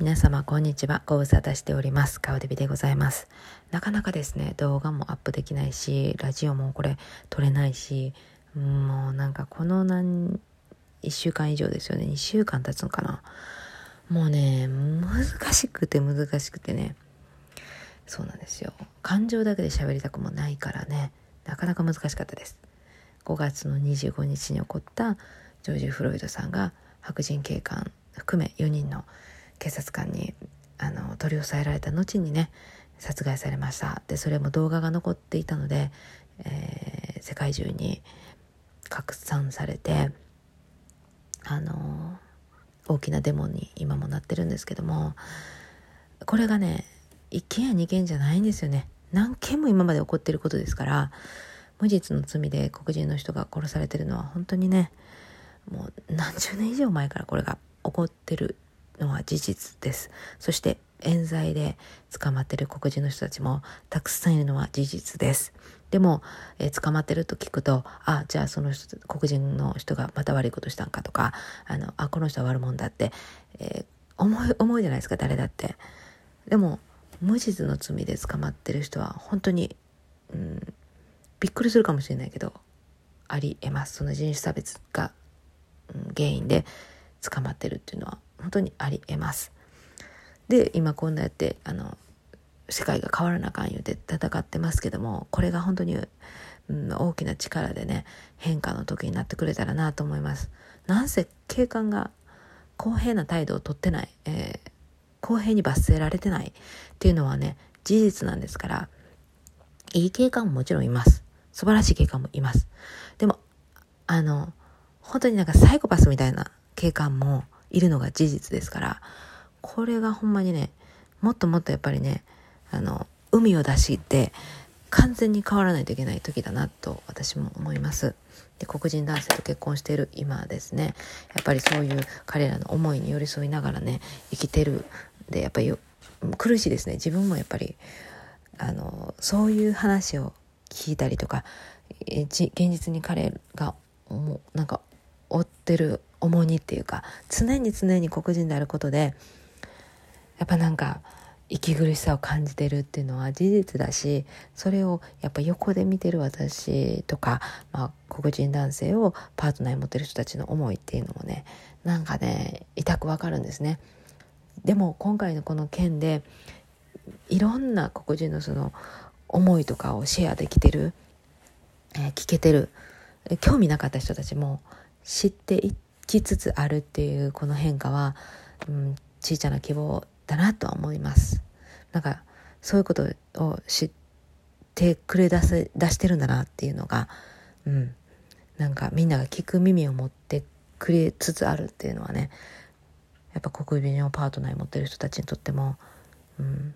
皆様こんにちは。ご無沙汰しております。顔デビでございます。なかなかですね動画もアップできないしラジオもこれ撮れないしもうなんかこの何1週間以上ですよね。2週間経つのかな。もうね難しくて難しくてね。そうなんですよ。感情だけで喋りたくもないからね。なかなか難しかったです。5月の25日に起こったジョージ・フロイドさんが白人警官含め4人の警察官にあの取り押さえられた後にね殺害されました。でそれも動画が残っていたので、えー、世界中に拡散されてあの大きなデモに今もなってるんですけどもこれがね1件や2件じゃないんですよね。何件も今まで起こってることですから無実の罪で黒人の人が殺されてるのは本当にねもう何十年以上前からこれが起こってるのは事実です。そして冤罪で捕まってる黒人の人たちもたくさんいるのは事実です。でも、えー、捕まってると聞くと、あ、じゃあその人、黒人の人がまた悪いことしたんかとか、あの、あ、この人は悪者だって、えー、思い、思うじゃないですか、誰だって。でも、無実の罪で捕まってる人は本当に、うん、びっくりするかもしれないけど、ありえます。その人種差別が、うん、原因で捕まってるっていうのは本当にありえます。で今こんなやってあの世界が変わらなあかん言うて戦ってますけどもこれが本当に、うん、大きな力でね変化の時になってくれたらなと思います。なんせ警官が公平な態度をとってない、えー、公平に罰せられてないっていうのはね事実なんですからいい警官ももちろんいます素晴らしい警官もいますでもあの本当になんかサイコパスみたいな警官もいるのが事実ですからこれがほんまにねもっともっとやっぱりねあの海を出して完全に変わらないといけない時だなと私も思います。で黒人男性と結婚している今ですねやっぱりそういう彼らの思いに寄り添いながらね生きてるでやっぱり苦しいですね自分もやっぱりあのそういう話を聞いたりとか現実に彼がもうなんか追ってる重荷っていうか常に常に黒人であることでやっぱなんか息苦しさを感じてるっていうのは事実だしそれをやっぱ横で見てる私とか、まあ、黒人男性をパートナーに持ってる人たちの思いっていうのもねなんかね痛くわかるんですね。でも今回のこの件でいろんな黒人のその思いとかをシェアできてる、えー、聞けてる興味なかった人たちも知っていっきつつあるっていうこの変化は、うん、小さな希望だなとは思います。なんかそういうことを知ってくれ出せ出してるんだなっていうのが、うん、なんかみんなが聞く耳を持ってくれつつあるっていうのはねやっぱ国民をパートナーに持ってる人たちにとっても、うん、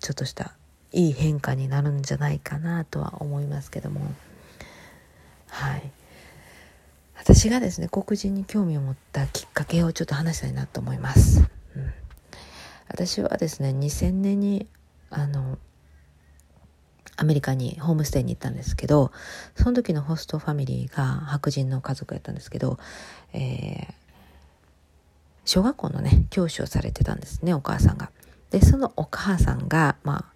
ちょっとしたいい変化になるんじゃないかなとは思いますけどもはい。私がですね黒人に興味を持ったきっかけをちょっと話したいなと思います、うん、私はですね2000年にあのアメリカにホームステイに行ったんですけどその時のホストファミリーが白人の家族やったんですけど、えー、小学校のね教師をされてたんですねお母さんが。でそのお母さんが、ま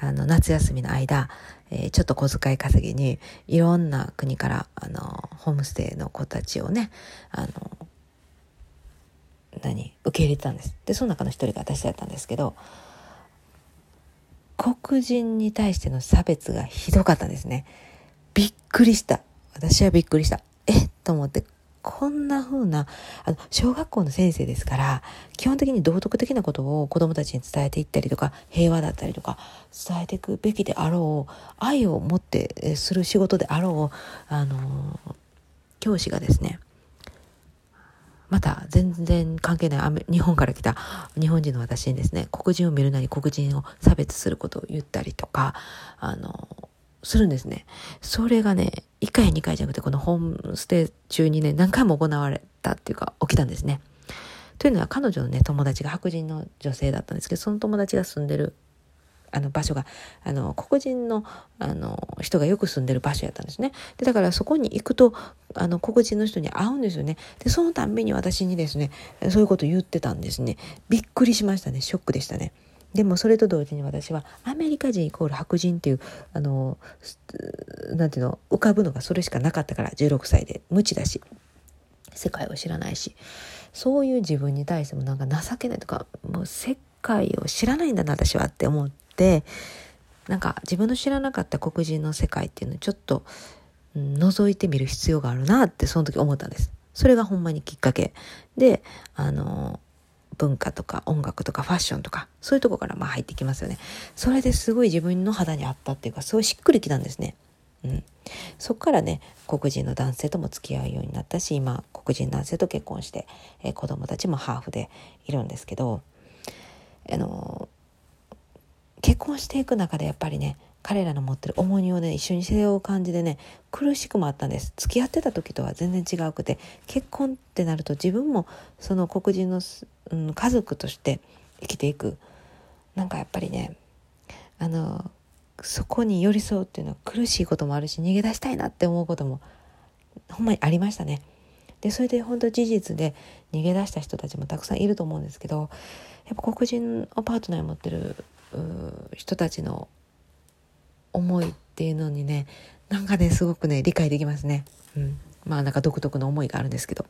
あ、あの夏休みの間、えー、ちょっと小遣い稼ぎにいろんな国からあのホームステイの子たちをねあの何受け入れてたんです。でその中の一人が私だったんですけど黒人に対しての差別がひどかったんですね。びっくりした。私はびっくりした。えっ？と思ってこんな風な、あの、小学校の先生ですから、基本的に道徳的なことを子供たちに伝えていったりとか、平和だったりとか、伝えていくべきであろう、愛を持ってする仕事であろう、あの、教師がですね、また全然関係ない日本から来た日本人の私にですね黒人を見るなり黒人を差別することを言ったりとかあのするんですね。それがね、1回や2回じゃなくて、このホームステイ中にね、何回も行われたっていうか、起きたんですね。というのは、彼女のね、友達が白人の女性だったんですけど、その友達が住んでるあの場所があの黒人のあの人がよく住んでる場所やったんですね。でだからそこに行くとあの黒人の人に会うんですよね。でそのたんびに私にですねそういうこと言ってたんですね。びっくりしましたね。ショックでしたね。でもそれと同時に私はアメリカ人イコール白人っていうあのなんていうの浮かぶのがそれしかなかったから16歳で無知だし世界を知らないしそういう自分に対してもなんか情けないとかもう世界を知らないんだな私はって思ってなんか自分の知らなかった黒人の世界っていうのをちょっと、覗いてみる必要があるなってその時思ったんです。それがほんまにきっかけであの文化とか音楽とかファッションとかそういうとこからまあ入ってきますよね。それですごい自分の肌に合ったっていうかそうしっくりきたんですね。うん、そっからね黒人の男性とも付き合うようになったし今黒人男性と結婚して、えー、子供たちもハーフでいるんですけどあの結婚していく中でやっぱりね彼らの持ってる重荷をね一緒に背負う感じでね苦しくもあったんです付き合ってた時とは全然違うくて結婚ってなると自分もその黒人の、うん、家族として生きていくなんかやっぱりねあのそこに寄り添うっていうのは苦しいこともあるし逃げ出したいなって思うこともほんまにありましたね。でそれで本当事実で逃げ出した人たちもたくさんいると思うんですけどやっぱ黒人をパートナーに持ってる人たちの思いっていうのにねなんかねすごくね理解できますね。うん、まあなんか独特の思いがあるんですけど。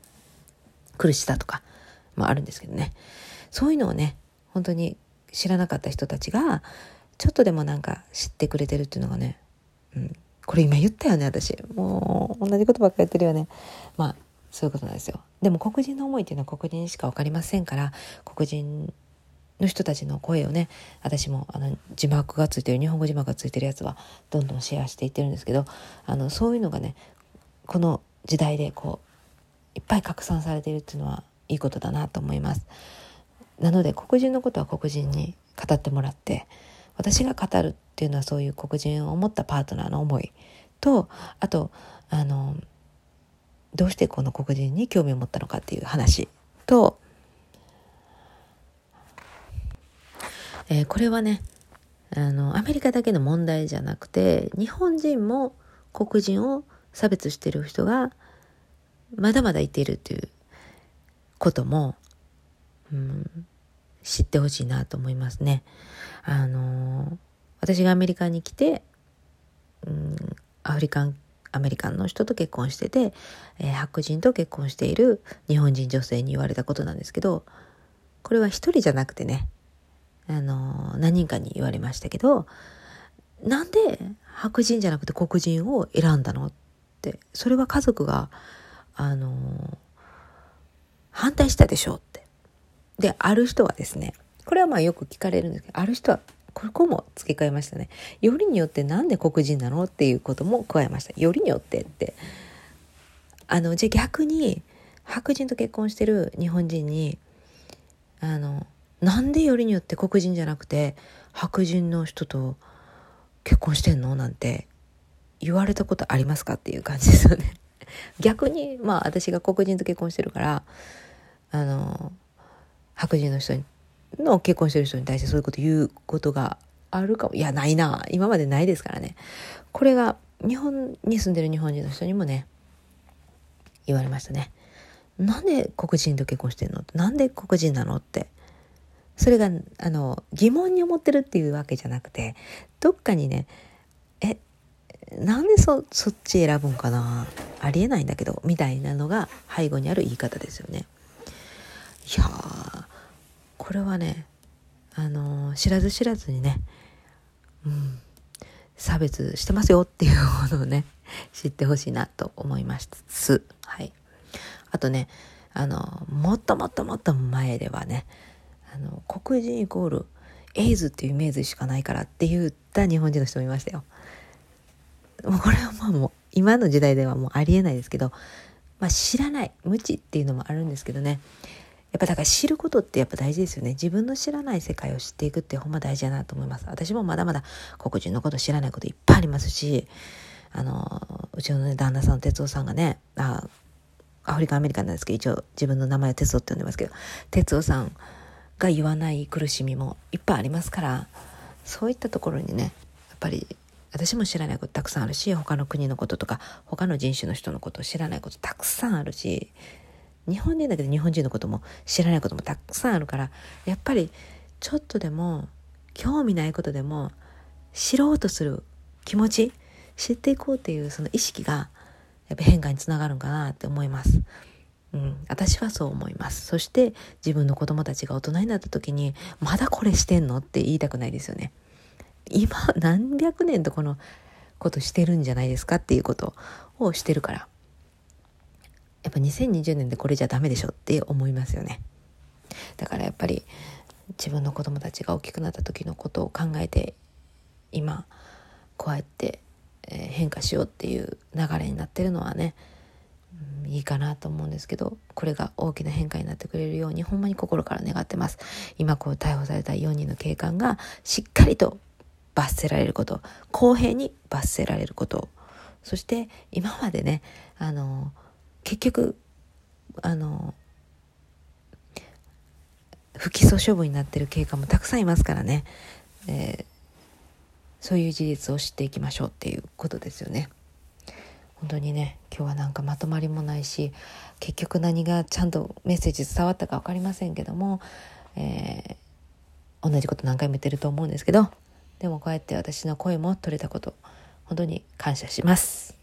苦しさとかもあるんですけどね。そういうのをね本当に知らなかった人たちがちょっとでもなんか知ってくれてるっていうのがね、うん、これ今言ったよね私。もう同じことばっか言ってるよね。まあそういうことなんですよ。でも黒人の思いっていうのは黒人しか分かりませんから黒人の人たちの声をね私もあの字幕がついてる日本語字幕がついてるやつはどんどんシェアしていってるんですけどあのそういうのがねこの時代でこういっぱい拡散されているっていうのはいいことだなと思います。なので黒人のことは黒人に語ってもらって私が語るっていうのはそういう黒人を持ったパートナーの思いとあとあのどうしてこの黒人に興味を持ったのかっていう話と、これはねあのアメリカだけの問題じゃなくて日本人も黒人を差別してる人がまだまだいているっていうことも、うん、知ってほしいなと思いますね。あの私がアメリカに来て、うん、アフリカンアメリカンの人と結婚してて、えー、白人と結婚している日本人女性に言われたことなんですけどこれは一人じゃなくてね、あの何人かに言われましたけどなんで白人じゃなくて黒人を選んだのってそれは家族があの反対したでしょうってで、ある人はですね、これはまあよく聞かれるんですけど、ある人はここも付け替えましたね。よりによってなんで黒人なのっていうことも加えました。よりによってって。あの、じゃあ逆に白人と結婚してる日本人に、あの、なんでよりによって黒人じゃなくて白人の人と結婚してんの？なんて言われたことありますかっていう感じですよね。逆に、まあ私が黒人と結婚してるから、あの、白人の人の結婚してる人に対してそういうこと言うことがあるかも。いやないな。今までないですからね。これが日本に住んでる日本人の人にもね言われましたね。なんで黒人と結婚してんの？なんで黒人なの？って。それがあの疑問に思ってるっていうわけじゃなくてどっかにねえなんでそそっち選ぶんかな？ありえないんだけどみたいなのが背後にある言い方ですよね。いやこれはねあの知らず知らずにね、うん、差別してますよっていうものをね知ってほしいなと思います。はい、あとねあのもっともっともっと前ではねあの黒人イコールエイズっていうイメージしかないからって言った日本人の人もいましたよ。もうこれはまあもう今の時代ではもうありえないですけど、まあ、知らない無知っていうのもあるんですけどねやっぱだから知ることってやっぱ大事ですよね。自分の知らない世界を知っていくってほんま大事だなと思います。私もまだまだ黒人のこと知らないこといっぱいありますし、あの、うちのね、旦那さん、哲夫さんがね、あアフリカアメリカなんですけど、一応自分の名前は哲夫って呼んでますけど、哲夫さんが言わない苦しみもいっぱいありますから、そういったところにねやっぱり私も知らないことたくさんあるし他の国のこととか他の人種の人のことを知らないことたくさんあるし日本人だけど日本人のことも知らないこともたくさんあるからやっぱりちょっとでも興味ないことでも知ろうとする気持ち知っていこうっていうその意識がやっぱ変化につながるんかなって思います。うん、私はそう思います。そして自分の子供たちが大人になった時にまだこれしてんのって言いたくないですよね。今何百年とこのことしてるんじゃないですかっていうことをしてるからやっぱ2020年でこれじゃダメでしょって思いますよねだからやっぱり自分の子供たちが大きくなった時のことを考えて今こうやって変化しようっていう流れになってるのはね、いいかなと思うんですけどこれが大きな変化になってくれるようにほんまに心から願ってます。今こう逮捕された4人の警官がしっかりと罰せられること公平に罰せられること。そして今までねあの結局あの不起訴処分になってる警官もたくさんいますからね、えー、そういう事実を知っていきましょうっていうことですよね。本当にね今日はなんかまとまりもないし結局何がちゃんとメッセージ伝わったか分かりませんけども、えー、同じこと何回も言ってると思うんですけどでもこうやって私の声も取れたこと本当に感謝します。